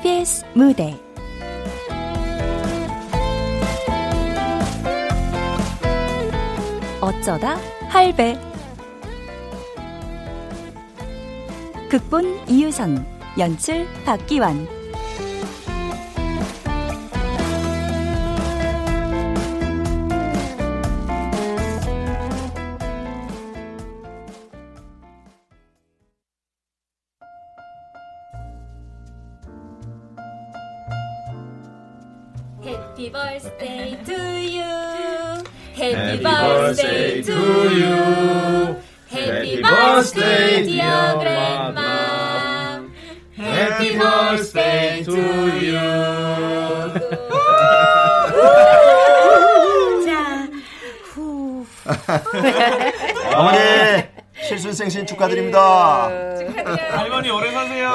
KBS 무대. 어쩌다 할배. 극본 이유선 연출 박기환 어머니 칠순 생신 축하드립니다. 할머니 오래 사세요.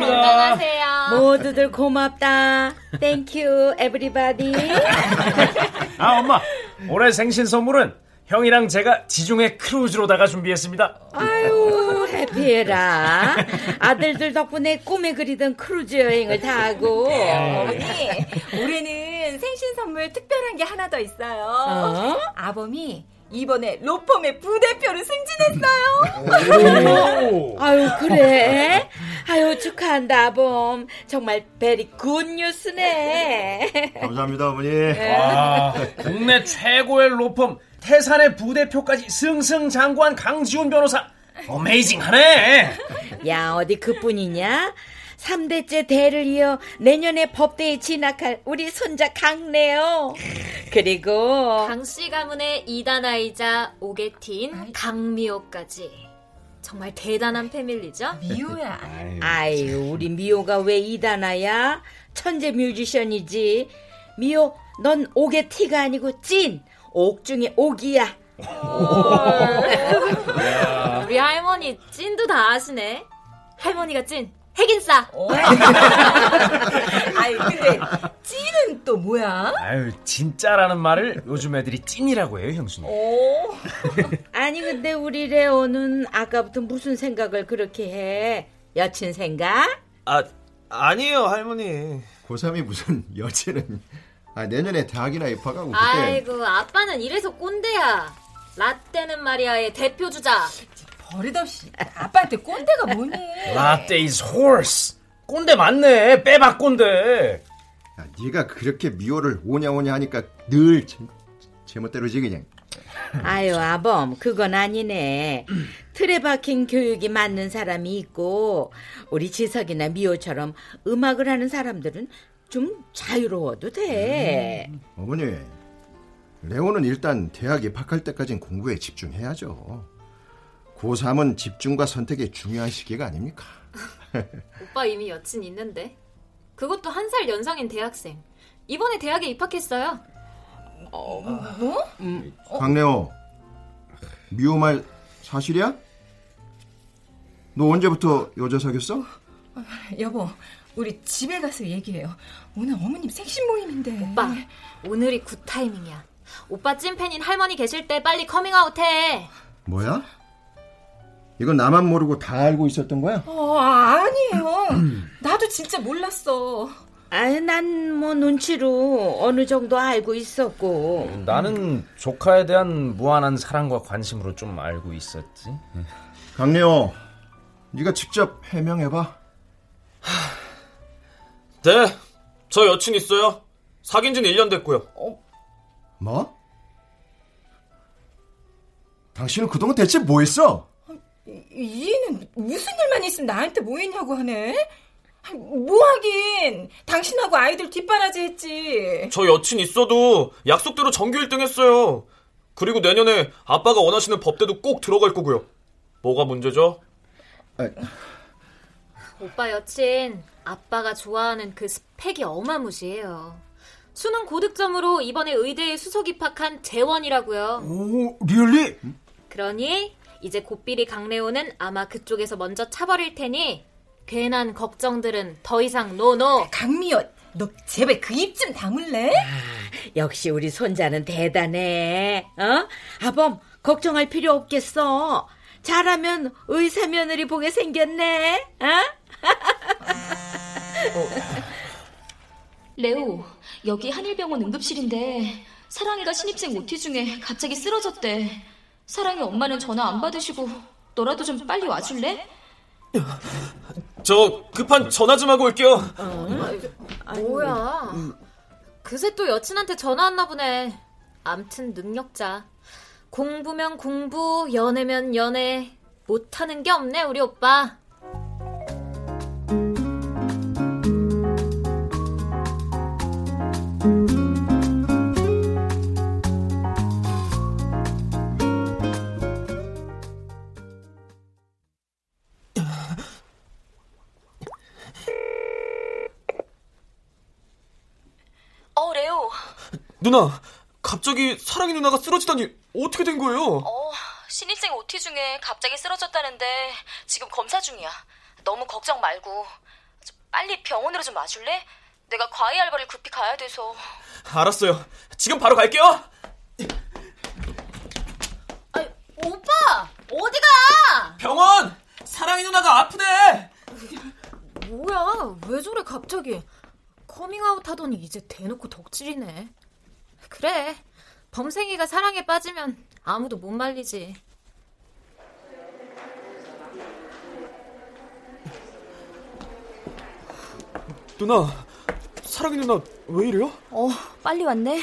건강하세요. 모두들 고맙다. Thank you, everybody. 아 엄마 올해 생신 선물은 형이랑 제가 지중해 크루즈로다가 준비했습니다. 아유, happy해라. 아들들 덕분에 꿈에 그리던 크루즈 여행을 다 하고. 어머니, 올해는 생신 선물 특별한 게 하나 더 있어요. 어? 아범이 이번에 로펌의 부대표로 승진했어요. 아유, 그래? 아유, 축하한다, 아범. 정말 very good news네. 감사합니다 어머니. 와 국내 최고의 로펌 태산의 부대표까지 승승장구한 강지훈 변호사 amazing하네. 야, 어디 그뿐이냐? 3대째 대를 이어 내년에 법대에 진학할 우리 손자 강래호. 그리고 강씨 가문의 이다나이자 오게틴 강미호까지 정말 대단한 패밀리죠? 미호야. 아유, 우리 미호가 왜 이다나야? 천재 뮤지션이지. 미호, 넌 옥의 티가 아니고 찐. 옥 중에 옥이야. 우리 할머니 찐도 다 아시네. 할머니가 찐 핵인싸. 아이, 근데 찐은 또 뭐야? 아유 진짜라는 말을 요즘 애들이 찐이라고 해요 형수님. 오, 아니, 근데 우리 레오는 아까부터 무슨 생각을 그렇게 해? 여친 생각? 아, 아니에요, 할머니. 고3이 무슨 여친은 아, 내년에 대학이나 입학하고 그때 아이고 아빠는 이래서 꼰대야. 라떼는 마리아의 대표 주자. 버릇없이 아빠한테 꼰대가 뭐니? 라떼 is horse. 꼰대 맞네. 빼박 꼰대. 야, 네가 그렇게 미호를 오냐오냐 하니까 늘 제, 제멋대로지 그냥. 아유, 아범, 그건 아니네. 틀에 박힌 교육이 맞는 사람이 있고, 우리 지석이나 미호처럼 음악을 하는 사람들은 좀 자유로워도 돼. 어머니 레오는 일단 대학 입학할 때까진 공부에 집중해야죠. 고3은 집중과 선택의 중요한 시기가 아닙니까? 오빠 이미 여친 있는데. 그것도 한 살 연상인 대학생. 이번에 대학에 입학했어요. 강래호 미호 말 사실이야? 너 언제부터 여자 사귀었어? 여보, 우리 집에 가서 얘기해요. 오늘 어머님 생신 모임인데. 오빠, 오늘이 good timing이야. 오빠 찐팬인 할머니 계실 때 빨리 커밍아웃 해. 뭐야? 이건 나만 모르고 다 알고 있었던 거야? 어, 아니에요. 나도 진짜 몰랐어. 아유, 난뭐 눈치로 어느 정도 알고 있었고. 나는 조카에 대한 무한한 사랑과 관심으로 좀 알고 있었지. 강래호 네가 직접 해명해봐. 네, 저 여친 있어요. 사귄 지는 1년 됐고요. 뭐? 당신은 그동안 대체 뭐 했어? 이 얘는 무슨 일만 있으면 나한테 뭐 했냐고 하네? 뭐 하긴. 당신하고 아이들 뒷바라지 했지. 저 여친 있어도 약속대로 정규 1등 했어요. 그리고 내년에 아빠가 원하시는 법대도 꼭 들어갈 거고요. 뭐가 문제죠? 오빠 여친, 아빠가 좋아하는 그 스펙이 어마무시해요. 수능 고득점으로 이번에 의대에 수석 입학한 재원이라고요. 오, really? 그러니 이제 고삐리 강래호는 아마 그쪽에서 먼저 차버릴 테니 괜한 걱정들은 더 이상 no no. 강미호, 너 제발 그 입 좀 다물래? 역시 우리 손자는 대단해. 어? 아범, 걱정할 필요 없겠어. 잘하면 의사 며느리 보게 생겼네. 어? 레오, 여기 한일병원 응급실인데 사랑이가 신입생 OT 중에 갑자기 쓰러졌대. 사랑이 엄마는 전화 안 받으시고 너라도 좀 빨리 와줄래? 저 급한 전화 좀 하고 올게요. 뭐야? 그새 또 여친한테 전화 왔나 보네. 암튼 능력자. 공부면 공부, 연애면 연애. 못하는 게 없네, 우리 오빠. 누나, 갑자기 사랑이 누나가 쓰러지다니 어떻게 된 거예요? 어, 신입생 OT 중에 갑자기 쓰러졌다는데 지금 검사 중이야. 너무 걱정 말고 빨리 병원으로 좀 와줄래? 내가 과외 알바를 급히 가야 돼서. 알았어요. 지금 바로 갈게요. 오빠! 어디 가? 병원! 사랑이 누나가 아프대! 뭐야, 왜 저래, 갑자기? 커밍아웃 하더니 이제 대놓고 덕질이네. 그래, 범생이가 사랑에 빠지면 아무도 못 말리지. 누나, 사랑이 누나 왜 이래요? 어, 빨리 왔네.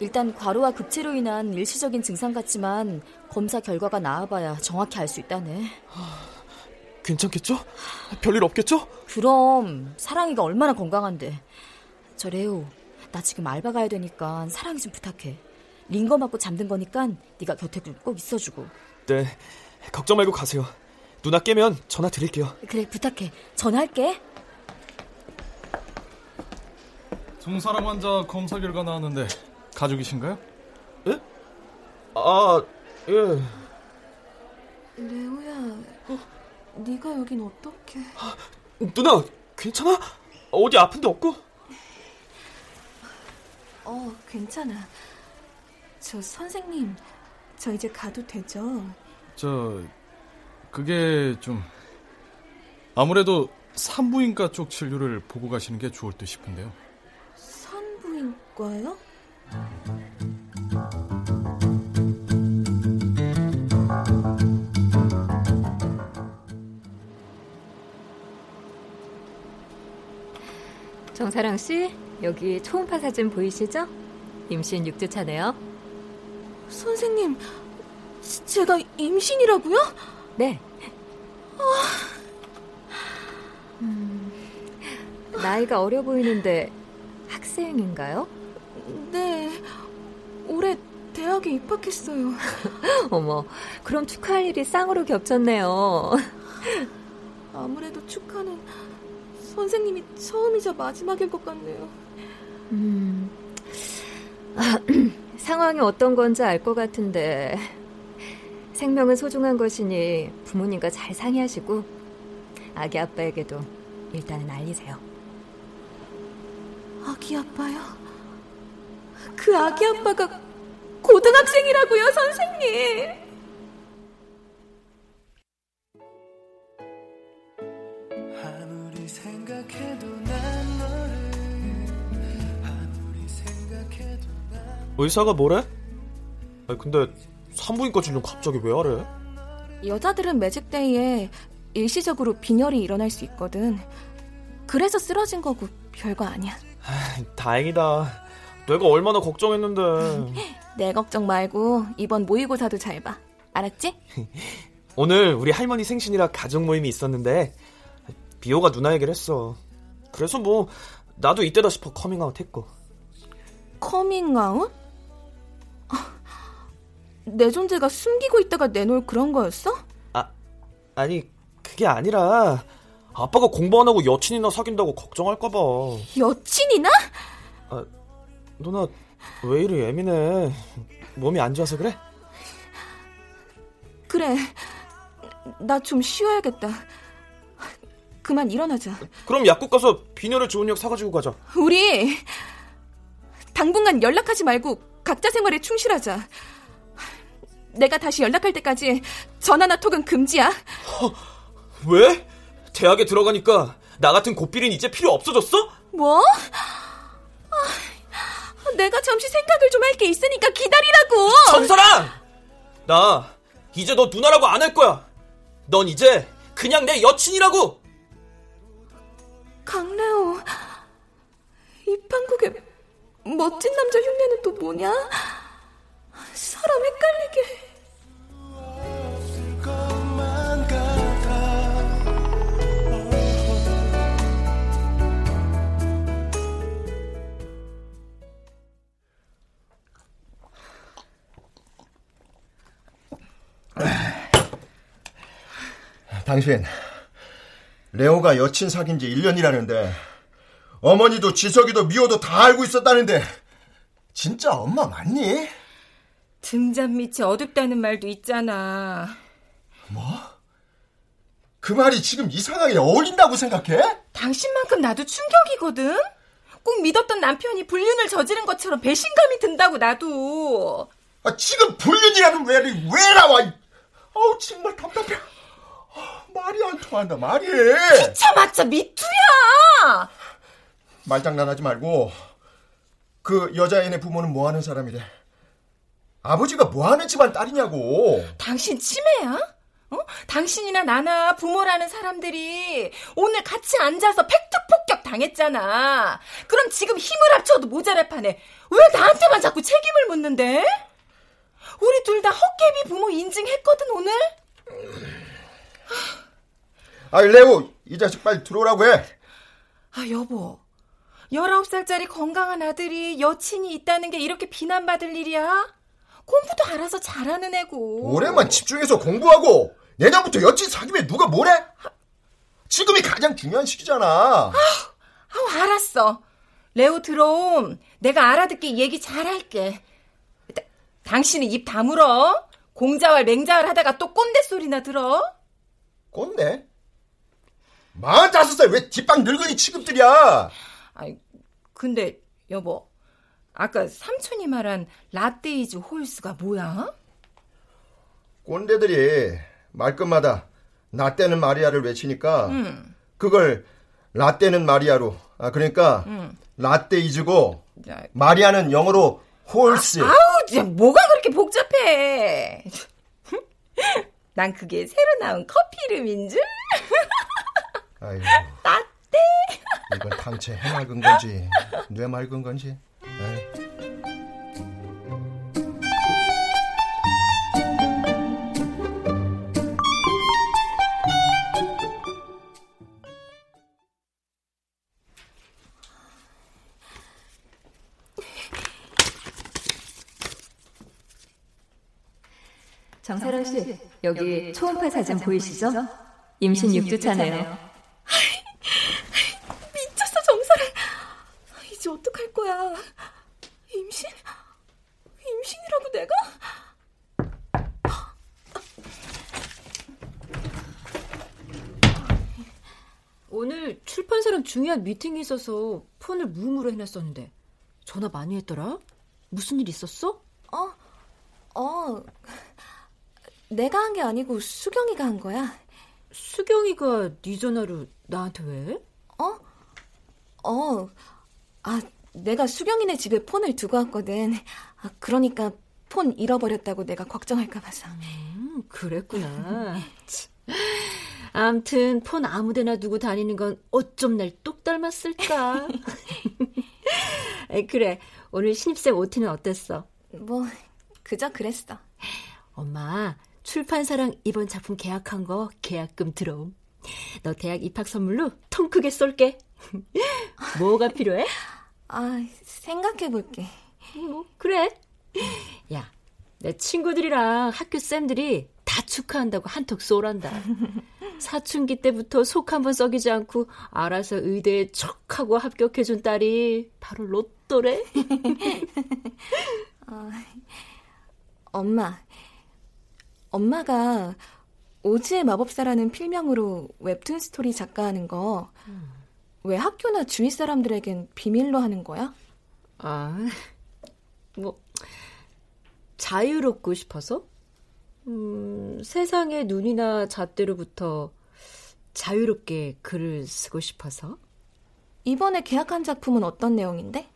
일단 과로와 급체로 인한 일시적인 증상 같지만 검사 결과가 나와봐야 정확히 알 수 있다네. 괜찮겠죠? 별일 없겠죠? 그럼 사랑이가 얼마나 건강한데. 저 레오, 나 지금 알바 가야 되니까 사랑이 좀 부탁해. 링거 맞고 잠든 거니까 네가 곁에 꼭 있어주고. 네, 걱정 말고 가세요. 누나 깨면 전화 드릴게요. 그래 부탁해. 전화할게. 중사람 환자 검사 결과 나왔는데 가족이신가요? 아, 예. 레오야, 네가 여긴 어떻게? 누나, 괜찮아? 어디 아픈 데 없고? 어, 괜찮아. 저 선생님, 저 이제 가도 되죠? 저 그게 좀 아무래도 산부인과 쪽 진료를 보고 가시는 게 좋을 듯 싶은데요. 산부인과요? 정사랑 씨, 여기 초음파 사진 보이시죠? 임신 6주 차네요. 선생님, 지- 제가 임신이라고요? 네. 음, 나이가 어려 보이는데 학생인가요? 네, 올해 대학에 입학했어요. 어머, 그럼 축하할 일이 쌍으로 겹쳤네요. 아무래도 축하는 선생님이 처음이자 마지막일 것 같네요. 음, 아, 상황이 어떤 건지 알 것 같은데 생명은 소중한 것이니 부모님과 잘 상의하시고 아기 아빠에게도 일단은 알리세요. 아기 아빠요? 그 아기 아빠가 고등학생이라고요, 선생님! 아무리 생각해도 의사가 뭐래? 아니, 근데 산부인과 진료 갑자기 왜 하래? 여자들은 magic day에 일시적으로 빈혈이 일어날 수 있거든. 그래서 쓰러진 거고 별거 아니야. 다행이다. 내가 얼마나 걱정했는데. 내 걱정 말고 이번 모의고사도 잘 봐. 알았지? 오늘 우리 할머니 생신이라 가족 모임이 있었는데 미호가 누나 얘기를 했어. 그래서 뭐 나도 이때다 싶어 커밍아웃 했고. 커밍아웃? 아, 내 존재가 숨기고 있다가 내놓을 그런 거였어? 아니 그게 아니라 아빠가 공부 안 하고 여친이나 사귄다고 걱정할까 봐. 여친이나? 누나 왜 이리 예민해? 몸이 안 좋아서 그래? 그래. 나 좀 쉬어야겠다. 그만 일어나자. 그럼 약국 가서 비녀를 좋은 약 사가지고 가자. 우리 당분간 연락하지 말고 각자 생활에 충실하자. 내가 다시 연락할 때까지 전화나 톡은 금지야. 왜? 대학에 들어가니까 나 같은 고삐린 이제 필요 없어졌어? 뭐? 아, 내가 잠시 생각을 좀 할 게 있으니까 기다리라고. 천사랑! 나 이제 너 누나라고 안 할 거야. 넌 이제 그냥 내 여친이라고. 강래호, 입한국의 멋진 남자 흉내는 또 뭐냐? 사람 헷갈리게. 당신 레오가 여친 사귄 지 1년이라는데 어머니도 지석이도 미호도 다 알고 있었다는데 진짜 엄마 맞니? 등잔 밑이 어둡다는 말도 있잖아. 뭐? 그 말이 지금 이 상황에 어울린다고 생각해? 당신만큼 나도 충격이거든? 꼭 믿었던 남편이 불륜을 저지른 것처럼 배신감이 든다고 나도. 아, 지금 불륜이라는 왜, 왜 나와? 어우 정말 답답해. 어, 말이 안 통한다 말이. 피쳐맞자 미투야. 말장난하지 말고 그 여자애네 부모는 뭐 하는 사람이래? 아버지가 뭐 하는 집안 딸이냐고. 당신 치매야? 어? 당신이나 나나 부모라는 사람들이 오늘 같이 앉아서 팩트 폭격 당했잖아. 그럼 지금 힘을 합쳐도 모자랄 판에 왜 나한테만 자꾸 책임을 묻는데? 우리 둘 다 헛개비 부모 인증했거든 오늘. 아 레오 이 자식 빨리 들어오라고 해. 아 여보. 19살짜리 건강한 아들이 여친이 있다는 게 이렇게 비난받을 일이야? 공부도 알아서 잘하는 애고. 올해만 집중해서 공부하고 내년부터 여친 사귀면 누가 뭐래? 지금이 가장 중요한 시기잖아. 아, 아 알았어. 래호 들어오면. 내가 알아듣게 얘기 잘할게. 다, 당신은 입 다물어. 공자왈 맹자왈 하다가 또 꼰대 소리나 들어. 꼰대? 45살 왜 뒷방 늙은이 취급들이야? 근데 여보. 아까 삼촌이 말한 latte is horse가 뭐야? 꼰대들이 말끝마다 라떼는 마리아를 외치니까 음. 그걸 라떼는 마리아로 아 그러니까 음. 라떼이즈고 야. 마리아는 영어로 홀스 아우 진짜 뭐가 그렇게 복잡해 난 그게 새로 나온 커피 이름인 줄 아이고 라떼 이건 당체 해맑은 건지 뇌 맑은 건지 에이. 정사랑 씨, 여기 초음파 사진 보이시죠? 임신 6주 차네요. 미쳤어 정사랑. 이제 어떡할 거야? 임신? 임신이라고 내가? 오늘 출판사랑 중요한 미팅이 있어서 폰을 무음으로 해놨었는데 전화 많이 했더라? 무슨 일 있었어? 어, 어, 내가 한 게 아니고 수경이가 한 거야. 수경이가 네 전화로 나한테 왜? 어? 어, 아, 내가 수경이네 집에 폰을 두고 왔거든. 아, 그러니까 폰 잃어버렸다고 내가 걱정할까 봐서. 음, 그랬구나. 암튼 폰 아무데나 두고 다니는 건 어쩜 날 똑 닮았을까? 그래, 오늘 신입생 OT는 어땠어? 뭐, 그저 그랬어. 엄마, 출판사랑 이번 작품 계약한 거 계약금 들어옴. 너 대학 입학 선물로 통 크게 쏠게. 뭐가 필요해? 아, 생각해볼게. 뭐, 그래. 야, 내 친구들이랑 학교 쌤들이 다 축하한다고 한턱 쏘란다. 사춘기 때부터 속 한번 썩이지 않고 알아서 의대에 척하고 합격해준 딸이 바로 로또래. 어, 엄마, 엄마가 오즈의 마법사라는 필명으로 웹툰 스토리 작가하는 거 왜 학교나 주위 사람들에겐 비밀로 하는 거야? 아, 뭐 자유롭고 싶어서? 음, 세상의 눈이나 잣대로부터 자유롭게 글을 쓰고 싶어서. 이번에 계약한 작품은 어떤 내용인데?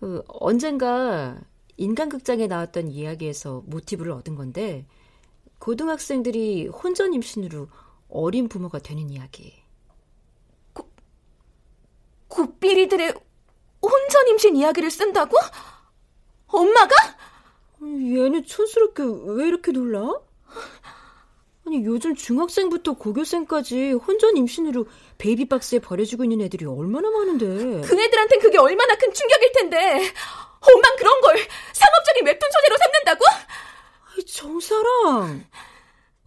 그 언젠가 인간극장에 나왔던 이야기에서 모티브를 얻은 건데 고등학생들이 혼전 임신으로 어린 부모가 되는 이야기. 고삐리들의 혼전 임신 이야기를 쓴다고? 엄마가? 얘는 촌스럽게 왜 이렇게 놀라? 아니 요즘 중학생부터 고교생까지 혼전 임신으로 베이비박스에 버려지고 있는 애들이 얼마나 많은데 그 애들한텐 그게 얼마나 큰 충격일 텐데 엄만 그런 걸 상업적인 웹툰 소재로 삼는다고? 정사랑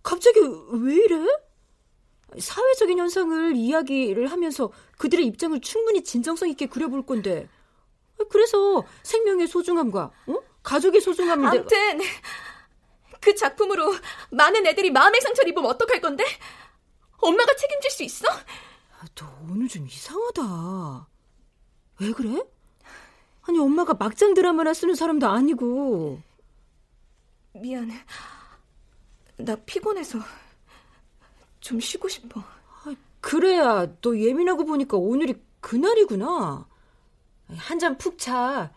갑자기 왜 이래? 사회적인 현상을 이야기를 하면서 그들의 입장을 충분히 진정성 있게 그려볼 건데 그래서 생명의 소중함과 어? 가족의 소중함을 아무튼 내가... 그 작품으로 많은 애들이 마음의 상처를 입으면 어떡할 건데? 엄마가 책임질 수 있어? 너 오늘 좀 이상하다. 왜 그래? 아니 엄마가 막장 드라마나 쓰는 사람도 아니고. 미안해. 나 피곤해서 좀 쉬고 싶어. 그래야 너 예민하고 보니까 오늘이 그날이구나. 한 잔 푹 차.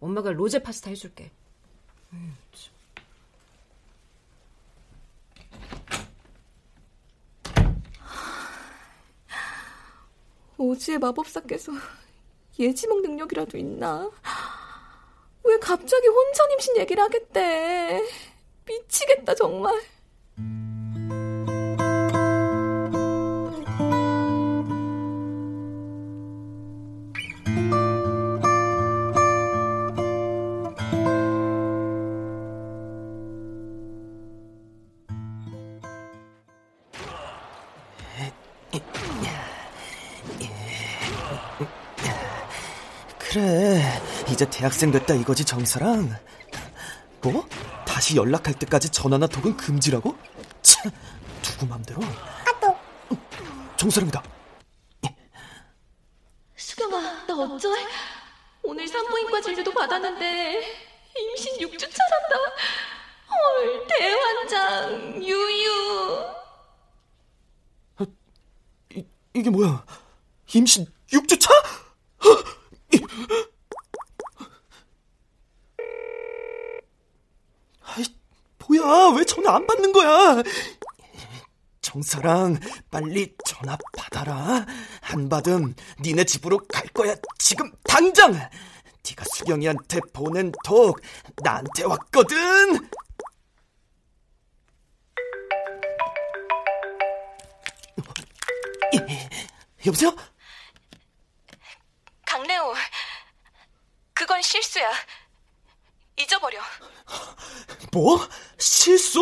엄마가 로제 파스타 해줄게. 음. 오지의 마법사께서 예지몽 능력이라도 있나? 왜 갑자기 혼전 임신 얘기를 하겠대? 미치겠다, 정말. 그래, 이제 대학생 됐다 이거지 정사랑. 뭐? 다시 연락할 때까지 전화나 톡은 금지라고? 참, 누구 맘대로? 아또 정사랑이다. 수경아, 나 어쩔? 오늘 산부인과 진료도 받았는데 임신 6주 차란다. 헐, 대환장, 유유. 이게 뭐야? 임신 6주 차? 아이, 뭐야? 왜 전화 안 받는 거야? 정사랑, 빨리 전화 받아라. 안 받음, 니네 집으로 갈 거야. 지금 당장! 네가 수경이한테 보낸 톡 나한테 왔거든. 여보세요? 강래호, 그건 실수야. 잊어버려. 뭐? 실수?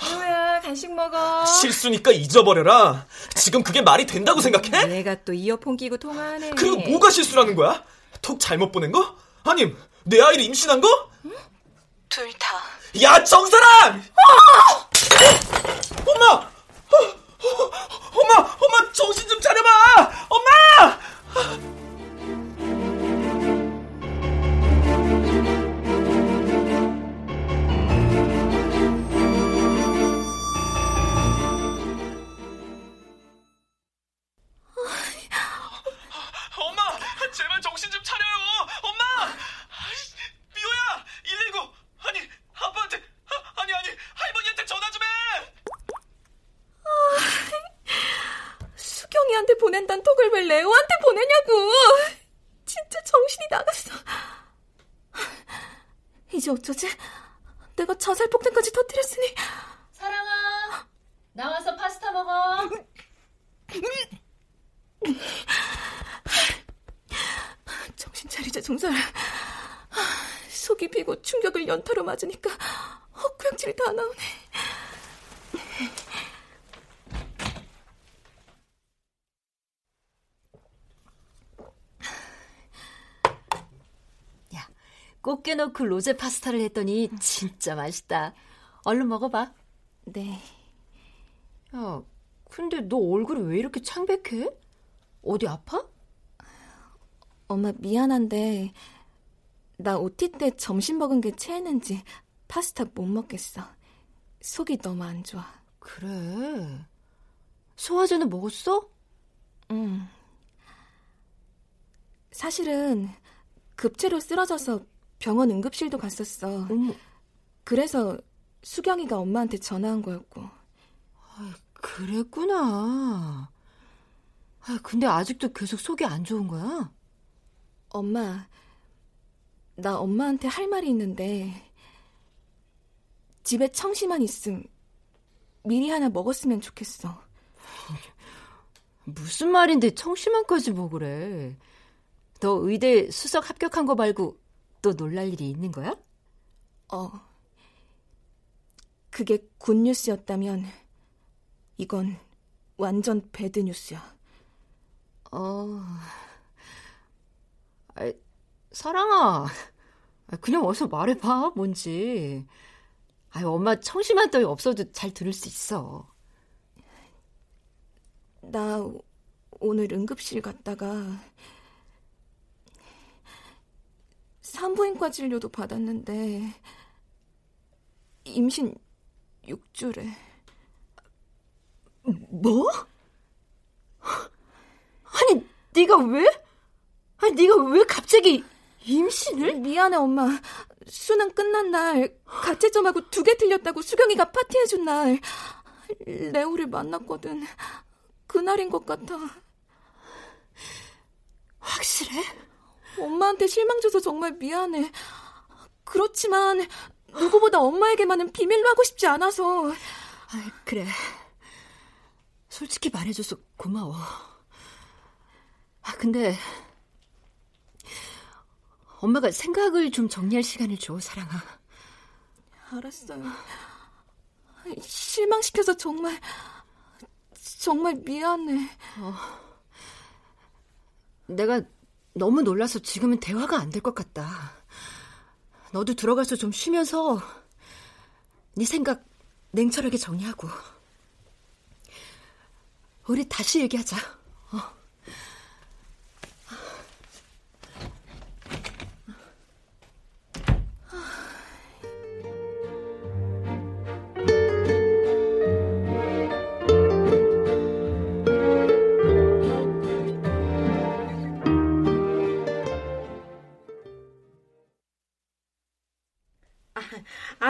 뭐야, 간식 먹어. 실수니까 잊어버려라. 지금 그게 말이 된다고 생각해? 내가 또 이어폰 끼고 통화하네. 그리고 뭐가 실수라는 거야? 톡 잘못 보낸 거? 아님, 내 아이를 임신한 거? 응? 둘 다. 야, 정사랑! 아! 엄마! 어, 엄마! 엄마, 정 넣고 로제 파스타를 했더니 진짜 맛있다. 얼른 먹어봐. 네. 야, 근데 너 얼굴이 왜 이렇게 창백해? 어디 아파? 엄마 미안한데 나 OT 때 점심 먹은 게 체했는지 파스타 못 먹겠어. 속이 너무 안 좋아. 그래. 소화제는 먹었어? 응. 사실은 급체로 쓰러져서 병원 응급실도 갔었어. 음. 그래서 수경이가 엄마한테 전화한 거였고. 아, 그랬구나. 아, 근데 아직도 계속 속이 안 좋은 거야? 엄마, 나 엄마한테 할 말이 있는데 집에 청심환 있음 미리 하나 먹었으면 좋겠어. 무슨 말인데 청심환까지 먹으래. 너 의대 수석 합격한 거 말고 또 놀랄 일이 있는 거야? 어. 그게 굿뉴스였다면 이건 완전 배드뉴스야. 어. 아, 사랑아. 그냥 어서 말해봐, 뭔지. 아, 엄마 청심환 따위 없어도 잘 들을 수 있어. 나 오늘 응급실 갔다가 산부인과 진료도 받았는데 임신 6주래. 뭐? 아니, 네가 왜? 아니, 네가 왜 갑자기 임신을? 미안해, 엄마. 수능 끝난 날 가채점하고 두 개 틀렸다고 수경이가 파티해준 날 레오를 만났거든. 그날인 것 같아. 확실해? 엄마한테 실망 줘서 정말 미안해. 그렇지만 누구보다 엄마에게만은 비밀로 하고 싶지 않아서. 아, 그래. 솔직히 말해줘서 고마워. 아, 근데 엄마가 생각을 좀 정리할 시간을 줘, 사랑아. 알았어요. 실망시켜서 정말 정말 미안해. 어. 내가 너무 놀라서 지금은 대화가 안 될 것 같다. 너도 들어가서 좀 쉬면서 네 생각 냉철하게 정리하고 우리 다시 얘기하자.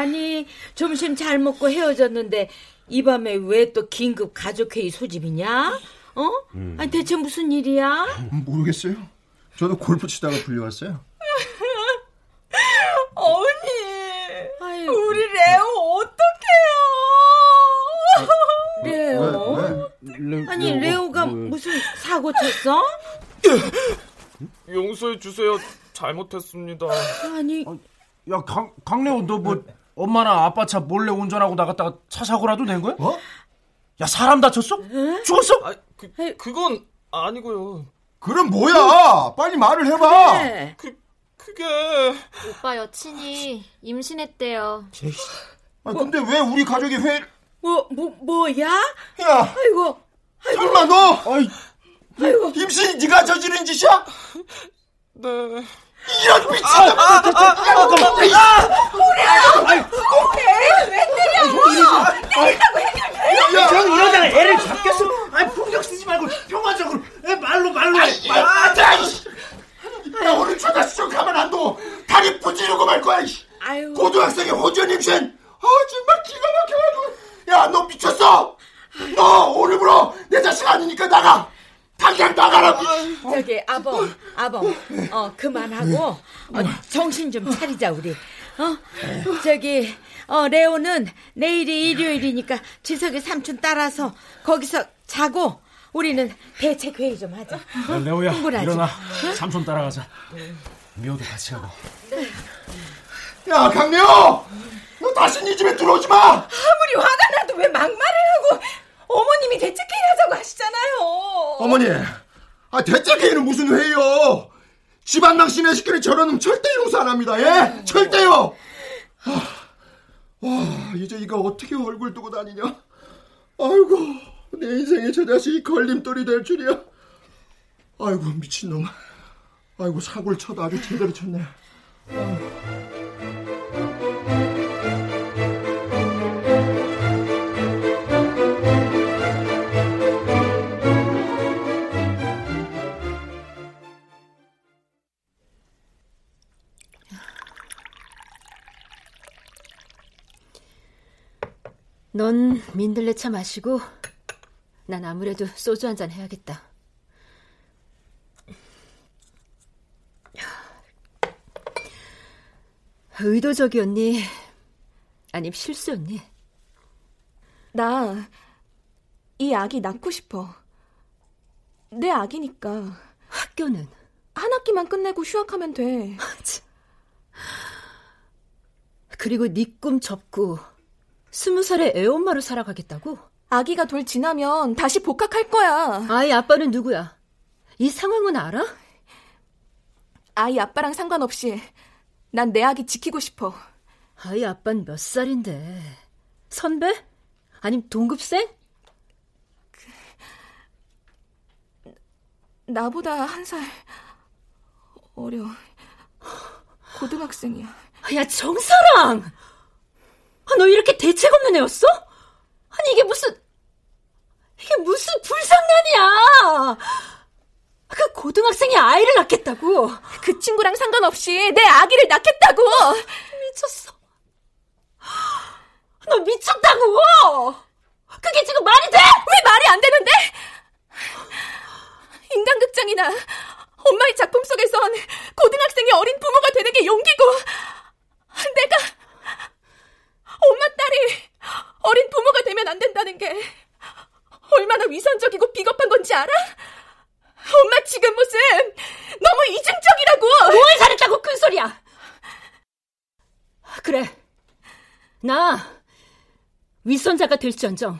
아니 점심 잘 먹고 헤어졌는데 이 밤에 왜 또 긴급 가족회의 소집이냐? 어? 음. 아니 대체 무슨 일이야? 모르겠어요. 저도 골프 치다가 불려왔어요. 어머니, 아유. 우리 레오 어떡해요? 레오? 왜, 왜? 레, 아니 레오가 왜? 무슨 사고 쳤어? 용서해 주세요. 잘못했습니다. 아니, 야 강, 강래호 너뭐 엄마나 아빠 차 몰래 운전하고 나갔다가 차 사고라도 낸 거야? 어? 야 사람 다쳤어? 에? 죽었어? 아, 그, 그건 아니고요. 그럼 뭐야? 빨리 말을 해봐. 그래. 그 그게 오빠 여친이 임신했대요. 아 근데 왜 우리 가족이 회? 뭐뭐 뭐야? 야, 아이고, 아이고. 설마 너? 아이, 아이고. 임신 네가 저지른 짓이야? 네. 이런 미친 아, 아, 아, 아, 우리야! 오케이, 왜 때려? 때린다고 해결돼? 형 이러다가 애를 잡겠어? 아니 폭력 쓰지 말고 평화적으로 말로 말로 해. 아, 나 오늘 초다수정 가만 안 둬. 다리 부지르고 말 거야. 아유. 고등학생의 호전 임신. 아 정말 기가 막혀가지고. 야 너 미쳤어? 너 오늘부로 내 자식 아니니까 나가. 당장 나가라고. 저기 아범, 아범, 어 그만하고 어, 정신 좀 차리자 우리. 어 저기 어 레오는 내일이 일요일이니까 지석이 삼촌 따라서 거기서 자고 우리는 대책 회의 좀 하자. 어? 레오야 흥분하지. 일어나 어? 삼촌 따라가자. 미호도 같이 가고. 야 강래호, 너 다시 네 집에 들어오지 마. 아무리 화가 나도 왜 막말을 하고 어머님이 대책회의 하자고 하시잖아요. 어머니, 아 대책회의는 무슨 회의요? 집안 망신을 시키는 저런 놈 절대 용서 안 합니다. 예, 절대요. 아, 와, 이제 이거 어떻게 얼굴 두고 다니냐? 아이고, 내 인생에 저 자식이 걸림돌이 될 줄이야. 아이고 미친놈. 아이고 사고를 쳐도 아주 제대로 쳤네. 아 넌 민들레차 마시고 난 아무래도 소주 한 잔 해야겠다. 의도적이었니? 아님 실수였니? 나 이 아기 낳고 싶어. 내 아기니까. 학교는? 한 학기만 끝내고 휴학하면 돼. 그리고 네 꿈 접고 스무 살에 애엄마로 살아가겠다고? 아기가 돌 지나면 다시 복학할 거야. 아이 아빠는 누구야? 이 상황은 알아? 아이 아빠랑 상관없이 난 내 아기 지키고 싶어. 아이 아빠는 몇 살인데? 선배? 아님 동급생? 나보다 한 살 어려. 고등학생이야. 야, 정사랑! 아, 너 이렇게 대책 없는 애였어? 아니, 이게 무슨, 이게 무슨 불상난이야! 그 고등학생이 아이를 낳겠다고! 그 친구랑 상관없이 내 아기를 낳겠다고! 미쳤어. 너 미쳤다고! 그게 지금 말이 돼? 왜 말이 안 되는데? 인간극장이나 엄마의 작품 속에선 고등학생이 어린 부모가 되는 게 용기고 내가 엄마 딸이 어린 부모가 되면 안 된다는 게 얼마나 위선적이고 비겁한 건지 알아? 엄마 지금 무슨 너무 이중적이라고 뭘 잘했다고 큰 소리야 그래 나 위선자가 될지언정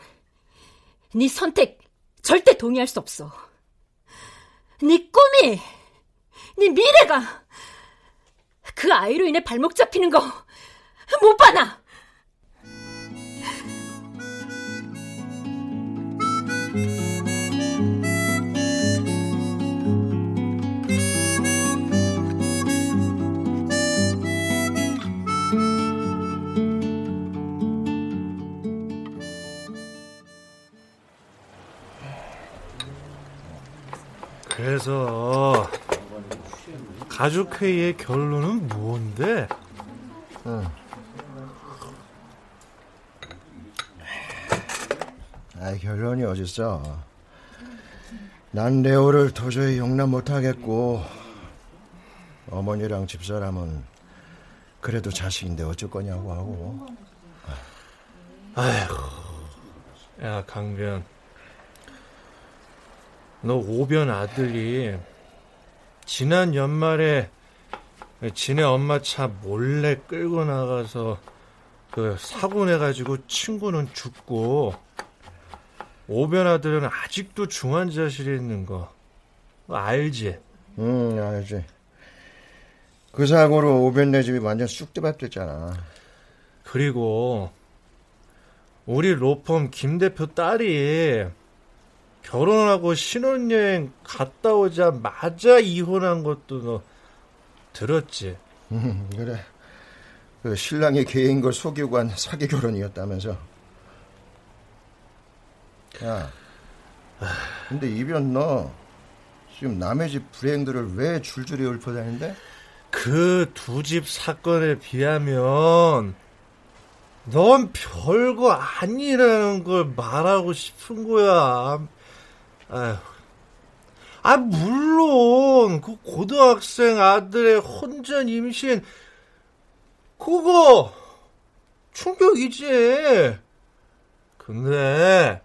네 선택 절대 동의할 수 없어 네 꿈이, 네 미래가 그 아이로 인해 발목 잡히는 거 못 봐나. 그래서 가족회의의 결론은 뭔데? 응. 아, 결론이 어딨어. 난 레오를 도저히 용납 못하겠고 어머니랑 집사람은 그래도 자식인데 어쩔 거냐고 하고. 아휴, 야 강변. 너 오변 아들이 지난 연말에 지네 엄마 차 몰래 끌고 나가서 그 사고 내가지고 친구는 죽고 오변 아들은 아직도 중환자실에 있는 거 알지? 응 알지. 그 사고로 오변 네 집이 완전 쑥대밭 됐잖아. 그리고 우리 로펌 김 대표 딸이 결혼 하고 신혼여행 갔다 오자마자 이혼한 것도 너 들었지? 음, 그래. 그 신랑이 개인 걸 속이고 한 사기 결혼이었다면서. 야, 근데 이변 너 지금 남의 집 불행들을 왜 줄줄이 읊어다니는데? 그 두 집 사건에 비하면 넌 별거 아니라는 걸 말하고 싶은 거야. 아휴. 아, 물론, 그 고등학생 아들의 혼전 임신, 그거, 충격이지. 근데,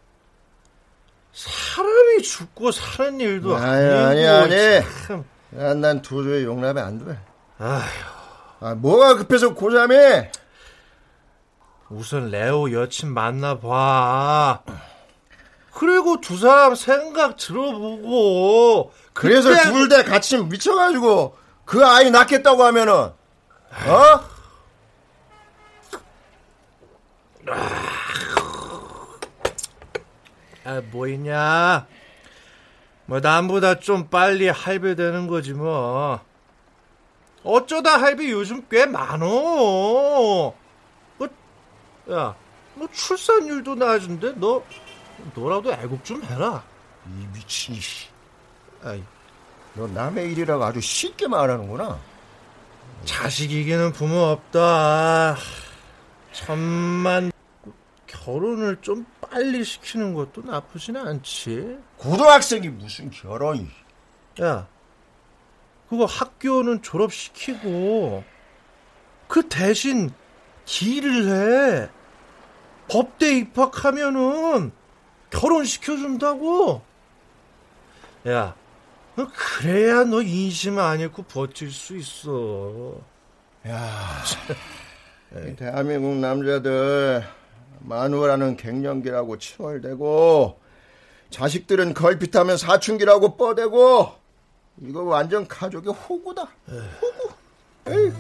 사람이 죽고 사는 일도 아니, 아니고. 아니, 아니. 참. 야, 난 도저히 용납이 안 돼. 아휴. 아, 뭐가 급해서 고자매? 우선 레오 여친 만나봐. 그리고 두 사람 생각 들어보고. 그래서 그때- 둘다 같이 미쳐가지고 그 아이 낳겠다고 하면은, 어? 아, 뭐 있냐? 뭐 남보다 좀 빨리 할배되는 거지 뭐. 어쩌다 할배 요즘 꽤 많어. 뭐, 야, 뭐 출산율도 낮은데 너 너라도 애국 좀 해라. 이 미친 씨. 아이, 너 남의 일이라고 아주 쉽게 말하는구나. 자식 이기는 부모 없다. 천만 결혼을 좀 빨리 시키는 것도 나쁘진 않지. 고등학생이 무슨 결혼이? 야, 그거 학교는 졸업시키고 그 대신 딜을 해. 법대 입학하면은 결혼시켜준다고. 야, 너 그래야 너 인심 안 잃고 버틸 수 있어. 야, 이 대한민국 남자들 마누라는 갱년기라고 칭얼대고 자식들은 걸핏하면 사춘기라고 뻐대고 이거 완전 가족의 호구다. 호구. 에이.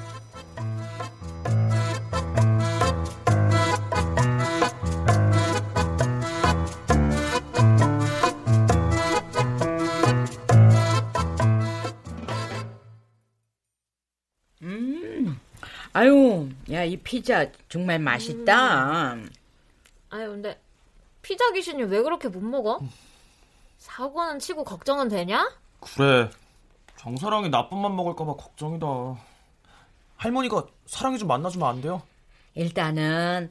야, 이 피자 정말 맛있다. 아유, 근데 피자 귀신이 왜 그렇게 못 먹어? 사고는 치고 걱정은 되냐? 그래. 정사랑이 나쁜 맘 먹을까봐 걱정이다. 할머니가 사랑이 좀 만나주면 안 돼요? 일단은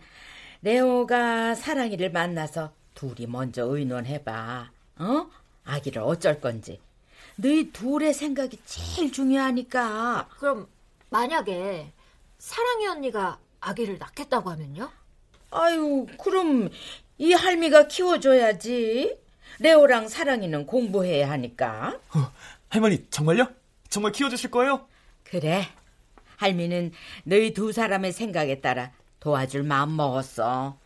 레오가 사랑이를 만나서 둘이 먼저 의논해봐. 어? 아기를 어쩔 건지. 너희 둘의 생각이 제일 중요하니까. 그럼 만약에 사랑이 언니가 아기를 낳겠다고 하면요? 아유, 그럼 이 할미가 키워줘야지. 레오랑 사랑이는 공부해야 하니까. 할머니, 정말요? 정말 키워주실 거예요? 그래. 할미는 너희 두 사람의 생각에 따라 도와줄 마음 먹었어.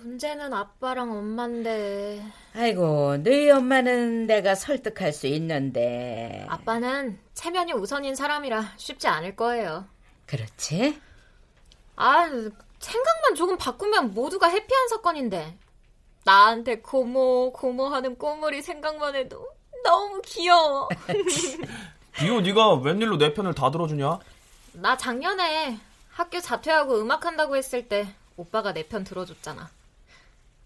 문제는 아빠랑 엄마인데. 아이고, 너희 엄마는 내가 설득할 수 있는데. 아빠는 체면이 우선인 사람이라 쉽지 않을 거예요. 그렇지? 아, 생각만 조금 바꾸면 모두가 해피한 사건인데. 나한테 고모, 고모 하는 꼬물이 생각만 해도 너무 귀여워. 이거 네가 웬일로 내 편을 다 들어주냐? 나 작년에 학교 자퇴하고 음악 한다고 했을 때 오빠가 내 편 들어줬잖아.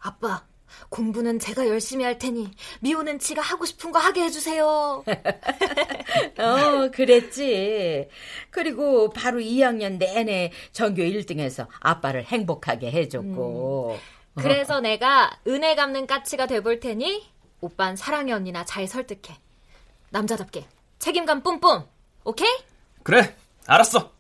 아빠, 공부는 제가 열심히 할 테니 미호는 지가 하고 싶은 거 하게 해주세요. 어, 그랬지. 그리고 바로 2학년 내내 전교 1등해서 아빠를 행복하게 해줬고. 음. 그래서 내가 은혜 갚는 까치가 돼볼 테니 오빤 사랑의 언니나 잘 설득해. 남자답게 책임감 뿜뿜. 오케이? 그래, 알았어.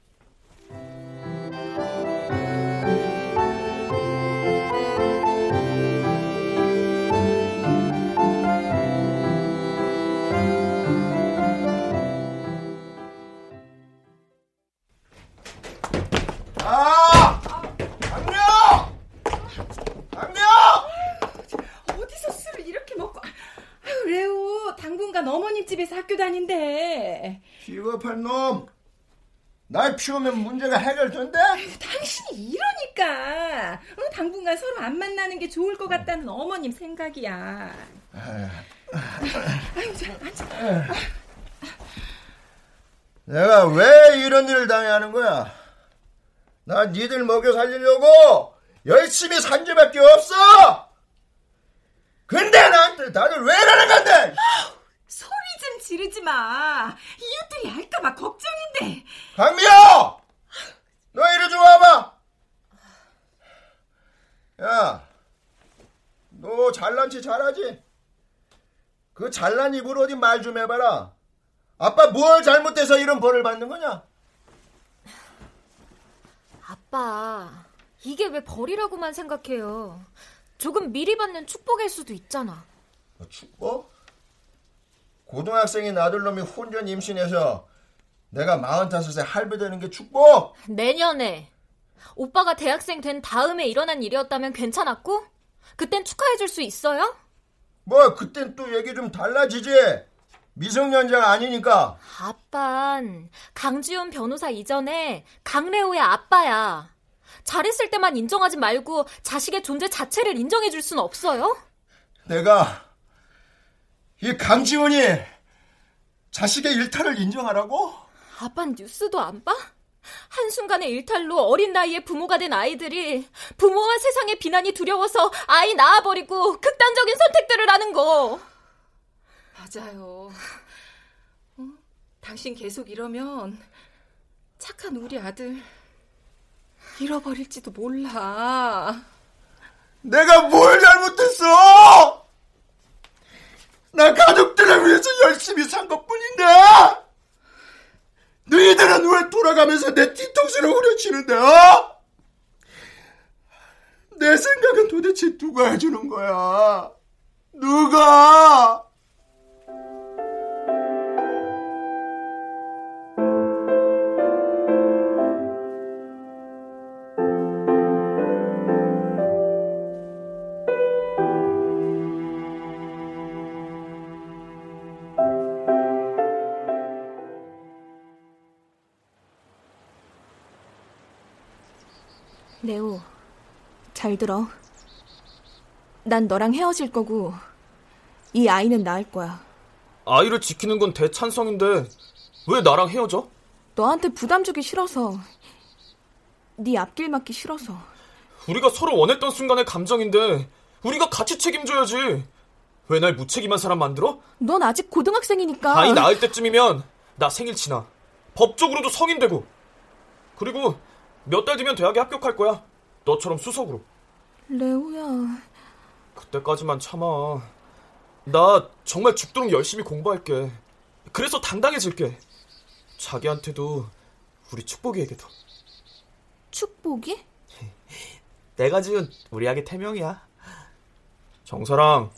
당분간 어머님 집에서 학교 다닌대. 비겁한 놈! 날 피우면 문제가 해결된대? 당신이 이러니까 응, 당분간 서로 안 만나는 게 좋을 것 같다는 어머님 생각이야. 아유, 자, 앉아. 내가 왜 이런 일을 당해야 하는 거야? 난 니들 먹여 살리려고 열심히 산 죄밖에 없어! 근데 나한테 다들 왜 이러는 건데? 지르지 마. 이웃들이 알까봐 걱정인데. 강미호! 너 이리 좀 와봐! 야, 너 잘난 체 잘하지? 그 잘난 입으로 어디 말 좀 해봐라. 아빠 뭘 잘못해서 이런 벌을 받는 거냐? 아빠, 이게 왜 벌이라고만 생각해요? 조금 미리 받는 축복일 수도 있잖아. 뭐 축복? 고등학생인 아들놈이 혼전 임신해서 내가 45세 할배 되는 게 축복? 내년에 오빠가 대학생 된 다음에 일어난 일이었다면 괜찮았고? 그땐 축하해줄 수 있어요? 뭐 그땐 또 얘기 좀 달라지지. 미성년자가 아니니까. 아빤 강지훈 변호사 이전에 강래호의 아빠야. 잘했을 때만 인정하지 말고 자식의 존재 자체를 인정해줄 순 없어요? 내가 이 강지훈이 자식의 일탈을 인정하라고? 아빤 뉴스도 안 봐? 한순간의 일탈로 어린 나이에 부모가 된 아이들이 부모와 세상의 비난이 두려워서 아이 낳아버리고 극단적인 선택들을 하는 거. 맞아요. 어? 당신 계속 이러면 착한 우리 아들 잃어버릴지도 몰라. 내가 뭘 잘못했어? 나 가족들을 위해서 열심히 산 것뿐인데 너희들은 왜 돌아가면서 내 뒤통수를 후려치는데 어? 내 생각은 도대체 누가 해주는 거야? 누가? 잘 들어. 난 너랑 헤어질 거고, 이 아이는 낳을 거야. 아이를 지키는 건 대찬성인데 왜 나랑 헤어져? 너한테 부담 주기 싫어서. 네 앞길 맞기 싫어서. 우리가 서로 원했던 순간의 감정인데 우리가 같이 책임져야지. 왜 날 무책임한 사람 만들어? 넌 아직 고등학생이니까. 아이 낳을 때쯤이면 나 생일 지나. 법적으로도 성인 되고. 그리고 몇 달 뒤면 대학에 합격할 거야. 너처럼 수석으로. 레오야. 그때까지만 참아. 나 정말 죽도록 열심히 공부할게. 그래서 당당해질게. 자기한테도 우리 축복이에게도. 축복이? 내가 지은 우리 아기 태명이야. 정사랑,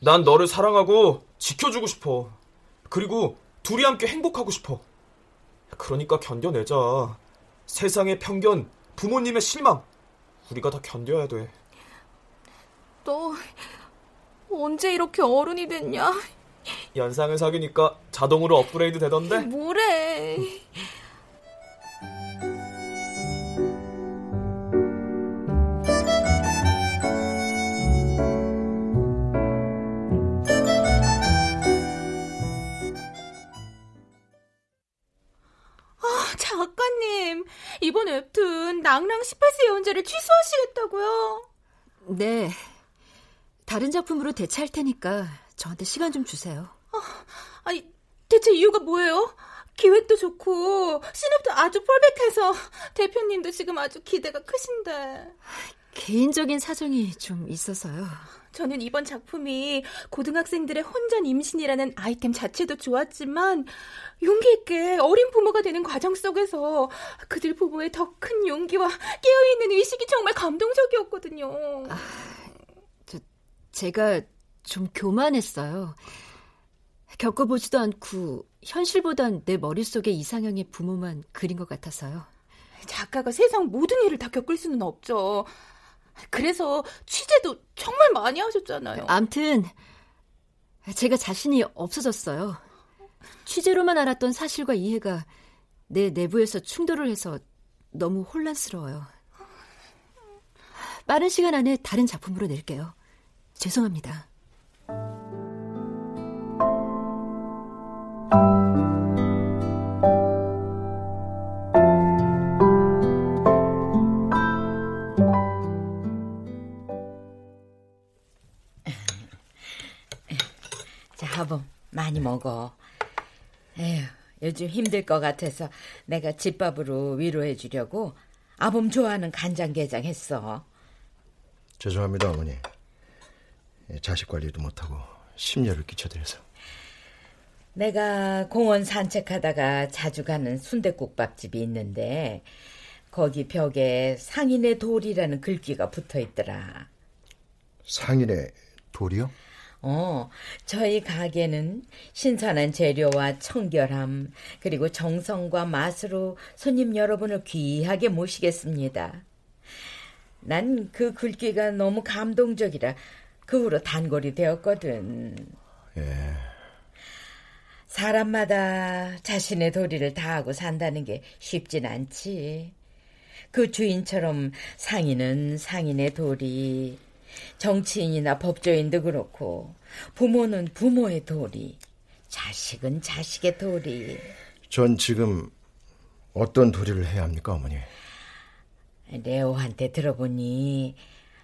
난 너를 사랑하고 지켜주고 싶어. 그리고 둘이 함께 행복하고 싶어. 그러니까 견뎌내자. 세상의 편견, 부모님의 실망, 우리가 다 견뎌야 돼. 너 언제 이렇게 어른이 됐냐? 연상을 사귀니까 자동으로 업그레이드 되던데? 뭐래? 아, 작가님, 이번 웹툰 낭랑 18세 예언자를 취소하시겠다고요? 네. 다른 작품으로 대체할 테니까 저한테 시간 좀 주세요. 아니, 대체 이유가 뭐예요? 기획도 좋고 신업도 아주 펄백해서 대표님도 지금 아주 기대가 크신데. 개인적인 사정이 좀 있어서요. 저는 이번 작품이 고등학생들의 혼전 임신이라는 아이템 자체도 좋았지만 용기 있게 어린 부모가 되는 과정 속에서 그들 부모의 더 큰 용기와 깨어있는 의식이 정말 감동적이었거든요. 아, 저, 제가 좀 교만했어요. 겪어보지도 않고 현실보단 내 머릿속에 이상형의 부모만 그린 것 같아서요. 작가가 세상 모든 일을 다 겪을 수는 없죠. 그래서 취재도 정말 많이 하셨잖아요. 암튼 제가 자신이 없어졌어요. 취재로만 알았던 사실과 이해가 내 내부에서 충돌을 해서 너무 혼란스러워요. 빠른 시간 안에 다른 작품으로 낼게요. 죄송합니다. 자, 하범, 많이 먹어. 에휴, 요즘 힘들 것 같아서 내가 집밥으로 위로해 주려고 아범 좋아하는 간장게장 했어. 죄송합니다, 어머니. 예, 자식 관리도 못하고 심려를 끼쳐드려서. 내가 공원 산책하다가 자주 가는 순대국밥집이 있는데 거기 벽에 상인의 돌이라는 글귀가 붙어 있더라. 상인의 돌이요? 어, 저희 가게는 신선한 재료와 청결함, 그리고 정성과 맛으로 손님 여러분을 귀하게 모시겠습니다. 난 그 글귀가 너무 감동적이라 그 후로 단골이 되었거든. 예. 사람마다 자신의 도리를 다하고 산다는 게 쉽진 않지. 그 주인처럼 상인은 상인의 도리, 정치인이나 법조인도 그렇고, 부모는 부모의 도리, 자식은 자식의 도리. 전 지금 어떤 도리를 해야 합니까, 어머니? 레오한테 들어보니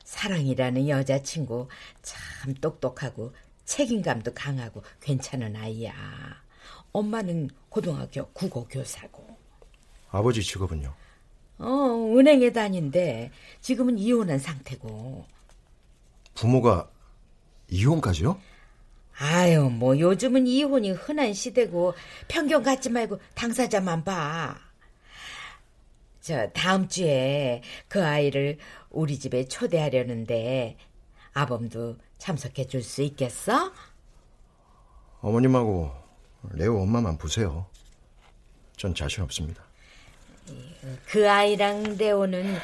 사랑이라는 여자친구 참 똑똑하고 책임감도 강하고 괜찮은 아이야. 엄마는 고등학교 국어 교사고. 아버지 직업은요? 어, 은행에 다닌데 지금은 이혼한 상태고. 부모가 이혼까지요? 아유, 뭐 요즘은 이혼이 흔한 시대고 편견 갖지 말고 당사자만 봐. 저 다음 주에 그 아이를 우리 집에 초대하려는데 아범도 참석해 줄 수 있겠어? 어머님하고 레오 엄마만 보세요. 전 자신 없습니다. 그 아이랑 레오는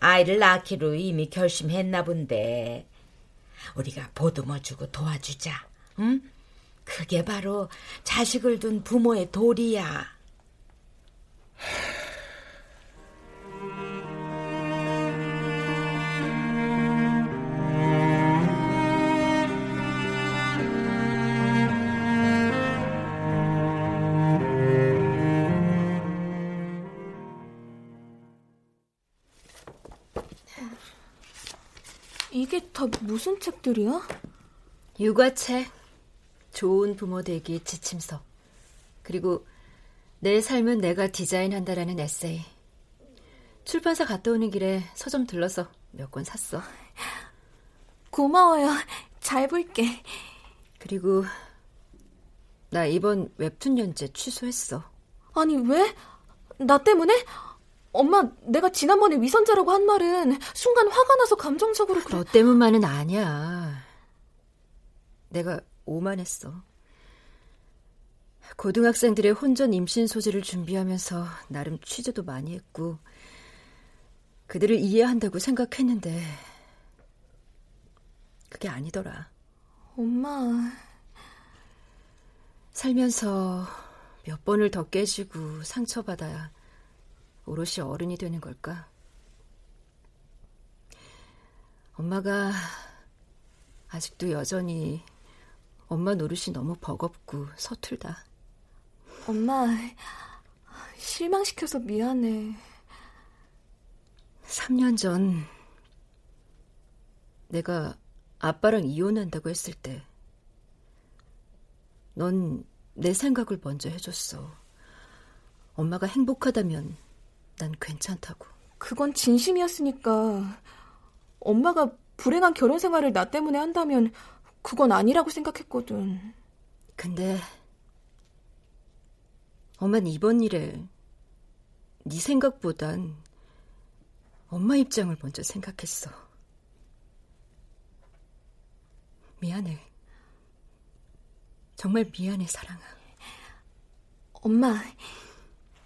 아이를 낳기로 이미 결심했나 본데 우리가 보듬어 주고 도와주자. 응? 그게 바로 자식을 둔 부모의 도리야. 이게 다 무슨 책들이야? 육아책, 좋은 부모 되기 지침서, 그리고 내 삶은 내가 디자인한다라는 에세이. 출판사 갔다 오는 길에 서점 들러서 몇 권 샀어. 고마워요. 잘 볼게. 그리고 나 이번 웹툰 연재 취소했어. 아니, 왜? 나 때문에? 엄마, 내가 지난번에 위선자라고 한 말은 순간 화가 나서 감정적으로 그래. 너 때문만은 아니야. 내가 오만했어. 고등학생들의 혼전 임신 소지를 준비하면서 나름 취재도 많이 했고 그들을 이해한다고 생각했는데 그게 아니더라. 엄마. 살면서 몇 번을 더 깨지고 상처받아야 오롯이 어른이 되는 걸까? 엄마가 아직도 여전히 엄마 노릇이 너무 버겁고 서툴다. 엄마, 실망시켜서 미안해. 3년 전 내가 아빠랑 이혼한다고 했을 때 넌 내 생각을 먼저 해줬어. 엄마가 행복하다면 난 괜찮다고. 그건 진심이었으니까 엄마가 불행한 결혼 생활을 나 때문에 한다면 그건 아니라고 생각했거든. 근데 엄만 이번 일에 네 생각보단 엄마 입장을 먼저 생각했어. 미안해. 정말 미안해, 사랑아. 엄마,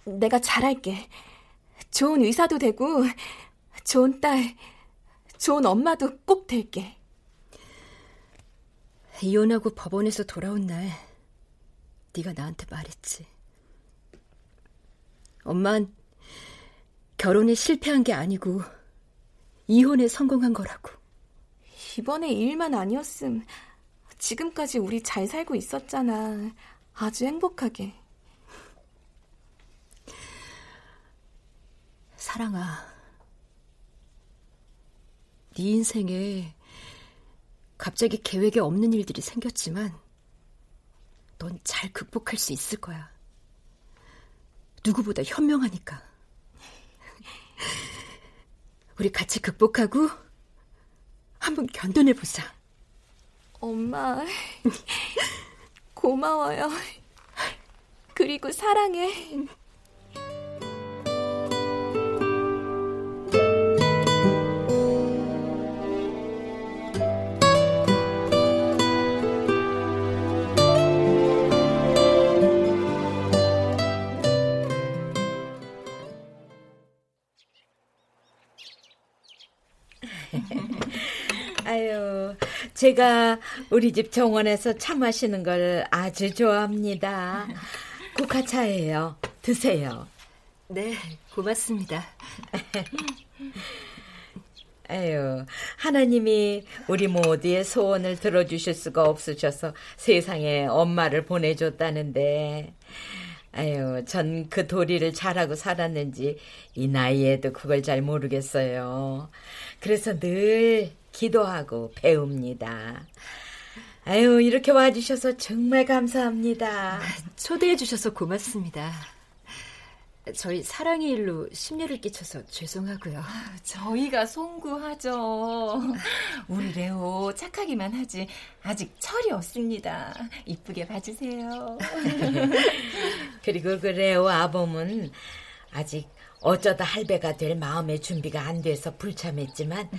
내가 잘할게. 좋은 의사도 되고, 좋은 딸, 좋은 엄마도 꼭 될게. 이혼하고 법원에서 돌아온 날, 네가 나한테 말했지. 엄만 결혼에 실패한 게 아니고 이혼에 성공한 거라고. 이번에 일만 아니었음. 지금까지 우리 잘 살고 있었잖아. 아주 행복하게. 사랑아, 네 인생에 갑자기 계획에 없는 일들이 생겼지만 넌 잘 극복할 수 있을 거야. 누구보다 현명하니까. 우리 같이 극복하고 한번 견뎌내 보자. 엄마, 고마워요. 그리고 사랑해. 아유, 제가 우리 집 정원에서 차 마시는 걸 아주 좋아합니다. 국화차예요. 드세요. 네, 고맙습니다. 아유, 하나님이 우리 모두의 소원을 들어주실 수가 없으셔서 세상에 엄마를 보내줬다는데, 아유, 전 그 도리를 잘하고 살았는지 이 나이에도 그걸 잘 모르겠어요. 그래서 늘 기도하고 배웁니다. 아유, 이렇게 와주셔서 정말 감사합니다. 초대해 주셔서 고맙습니다. 저희 사랑의 일로 심려를 끼쳐서 죄송하고요. 아, 저희가 송구하죠. 우리 레오 착하기만 하지 아직 철이 없습니다. 이쁘게 봐주세요. 그리고 그 레오 아범은 아직 어쩌다 할배가 될 마음의 준비가 안 돼서 불참했지만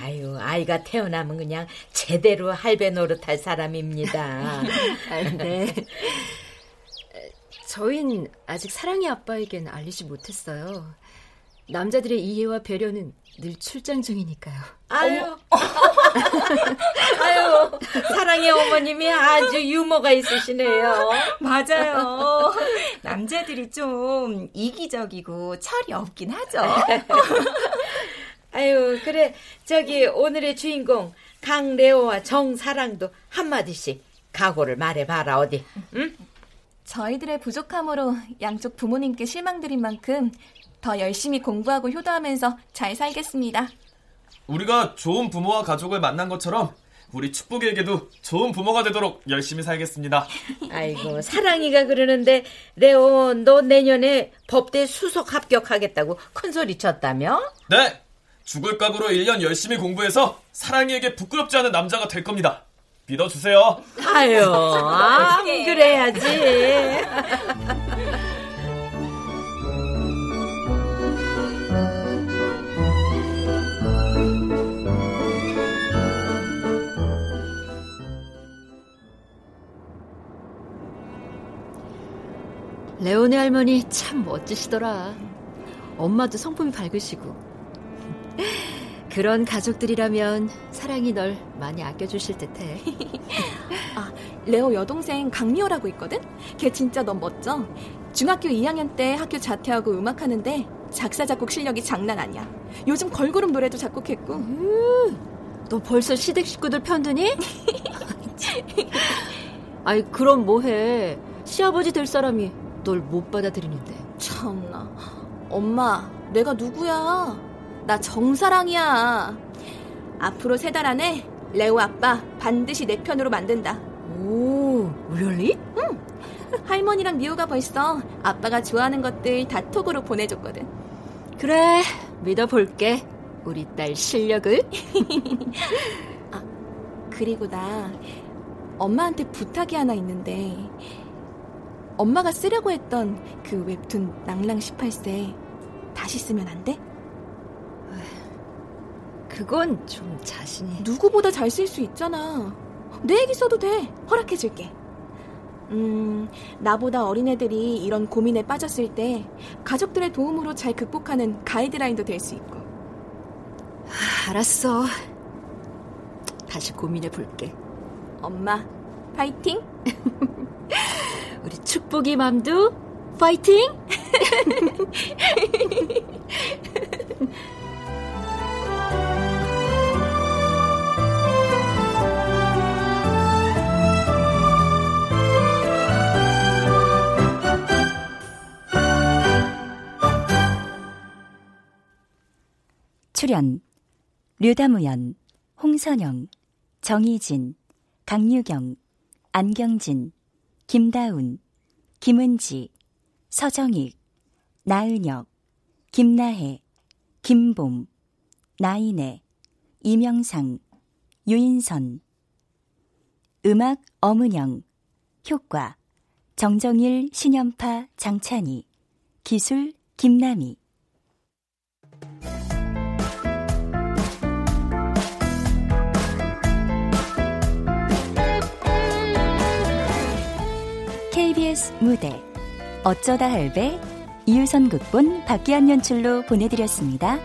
아유 아이가 태어나면 그냥 제대로 할배 노릇할 사람입니다. 아, 네. 저흰 아직 사랑의 아빠에겐 알리지 못했어요. 남자들의 이해와 배려는 늘 출장 중이니까요. 아유, 아유, 사랑의 어머님이 아주 유머가 있으시네요. 맞아요. 남자들이 좀 이기적이고 철이 없긴 하죠. 아유, 그래. 저기 오늘의 주인공 강레오와 정사랑도 한마디씩 각오를 말해봐라 어디. 응? 저희들의 부족함으로 양쪽 부모님께 실망드린 만큼 더 열심히 공부하고 효도하면서 잘 살겠습니다. 우리가 좋은 부모와 가족을 만난 것처럼 우리 축복에게도 좋은 부모가 되도록 열심히 살겠습니다. 아이고 사랑이가 그러는데 레오 너 내년에 법대 수석 합격하겠다고 큰소리 쳤다며? 네. 죽을 각오로 1년 열심히 공부해서 사랑이에게 부끄럽지 않은 남자가 될 겁니다. 믿어주세요. 아유, 아, 그래야지. 레오네 할머니 참 멋지시더라. 엄마도 성품이 밝으시고. 그런 가족들이라면 사랑이 널 많이 아껴주실 듯해. 아, 레오 여동생 강미호라고 있거든? 걔 진짜 너무 멋져. 중학교 2학년 때 학교 자퇴하고 음악하는데 작사, 작곡 실력이 장난 아니야. 요즘 걸그룹 노래도 작곡했고. 음, 너 벌써 시댁 식구들 편드니? 아이, 그럼 뭐해. 시아버지 될 사람이 널 못 받아들이는데. 참나. 엄마, 내가 누구야? 나 정사랑이야. 앞으로 세 달 안에 레오 아빠 반드시 내 편으로 만든다. 오, really? 응. 할머니랑 미호가 벌써 아빠가 좋아하는 것들 다 톡으로 보내줬거든. 그래, 믿어볼게. 우리 딸 실력을. 아, 그리고 나 엄마한테 부탁이 하나 있는데 엄마가 쓰려고 했던 그 웹툰 낭랑 18세 다시 쓰면 안 돼? 그건 좀 자신이. 누구보다 잘 쓸 수 있잖아. 내 얘기 써도 돼. 허락해줄게. 음, 나보다 어린애들이 이런 고민에 빠졌을 때 가족들의 도움으로 잘 극복하는 가이드라인도 될 수 있고. 아, 알았어. 다시 고민해 볼게. 엄마, 파이팅! 우리 축복이 맘도 파이팅! 출연 류다무연, 홍선영, 정희진, 강유경, 안경진, 김다운, 김은지, 서정익, 나은혁, 김나혜, 김봄, 나인애, 이명상, 유인선. 음악 어문영 효과 정정일, 신연파, 장찬희 기술 김남희 KBS 무대 어쩌다 할배 이유선 극본 박기환 연출로 보내드렸습니다.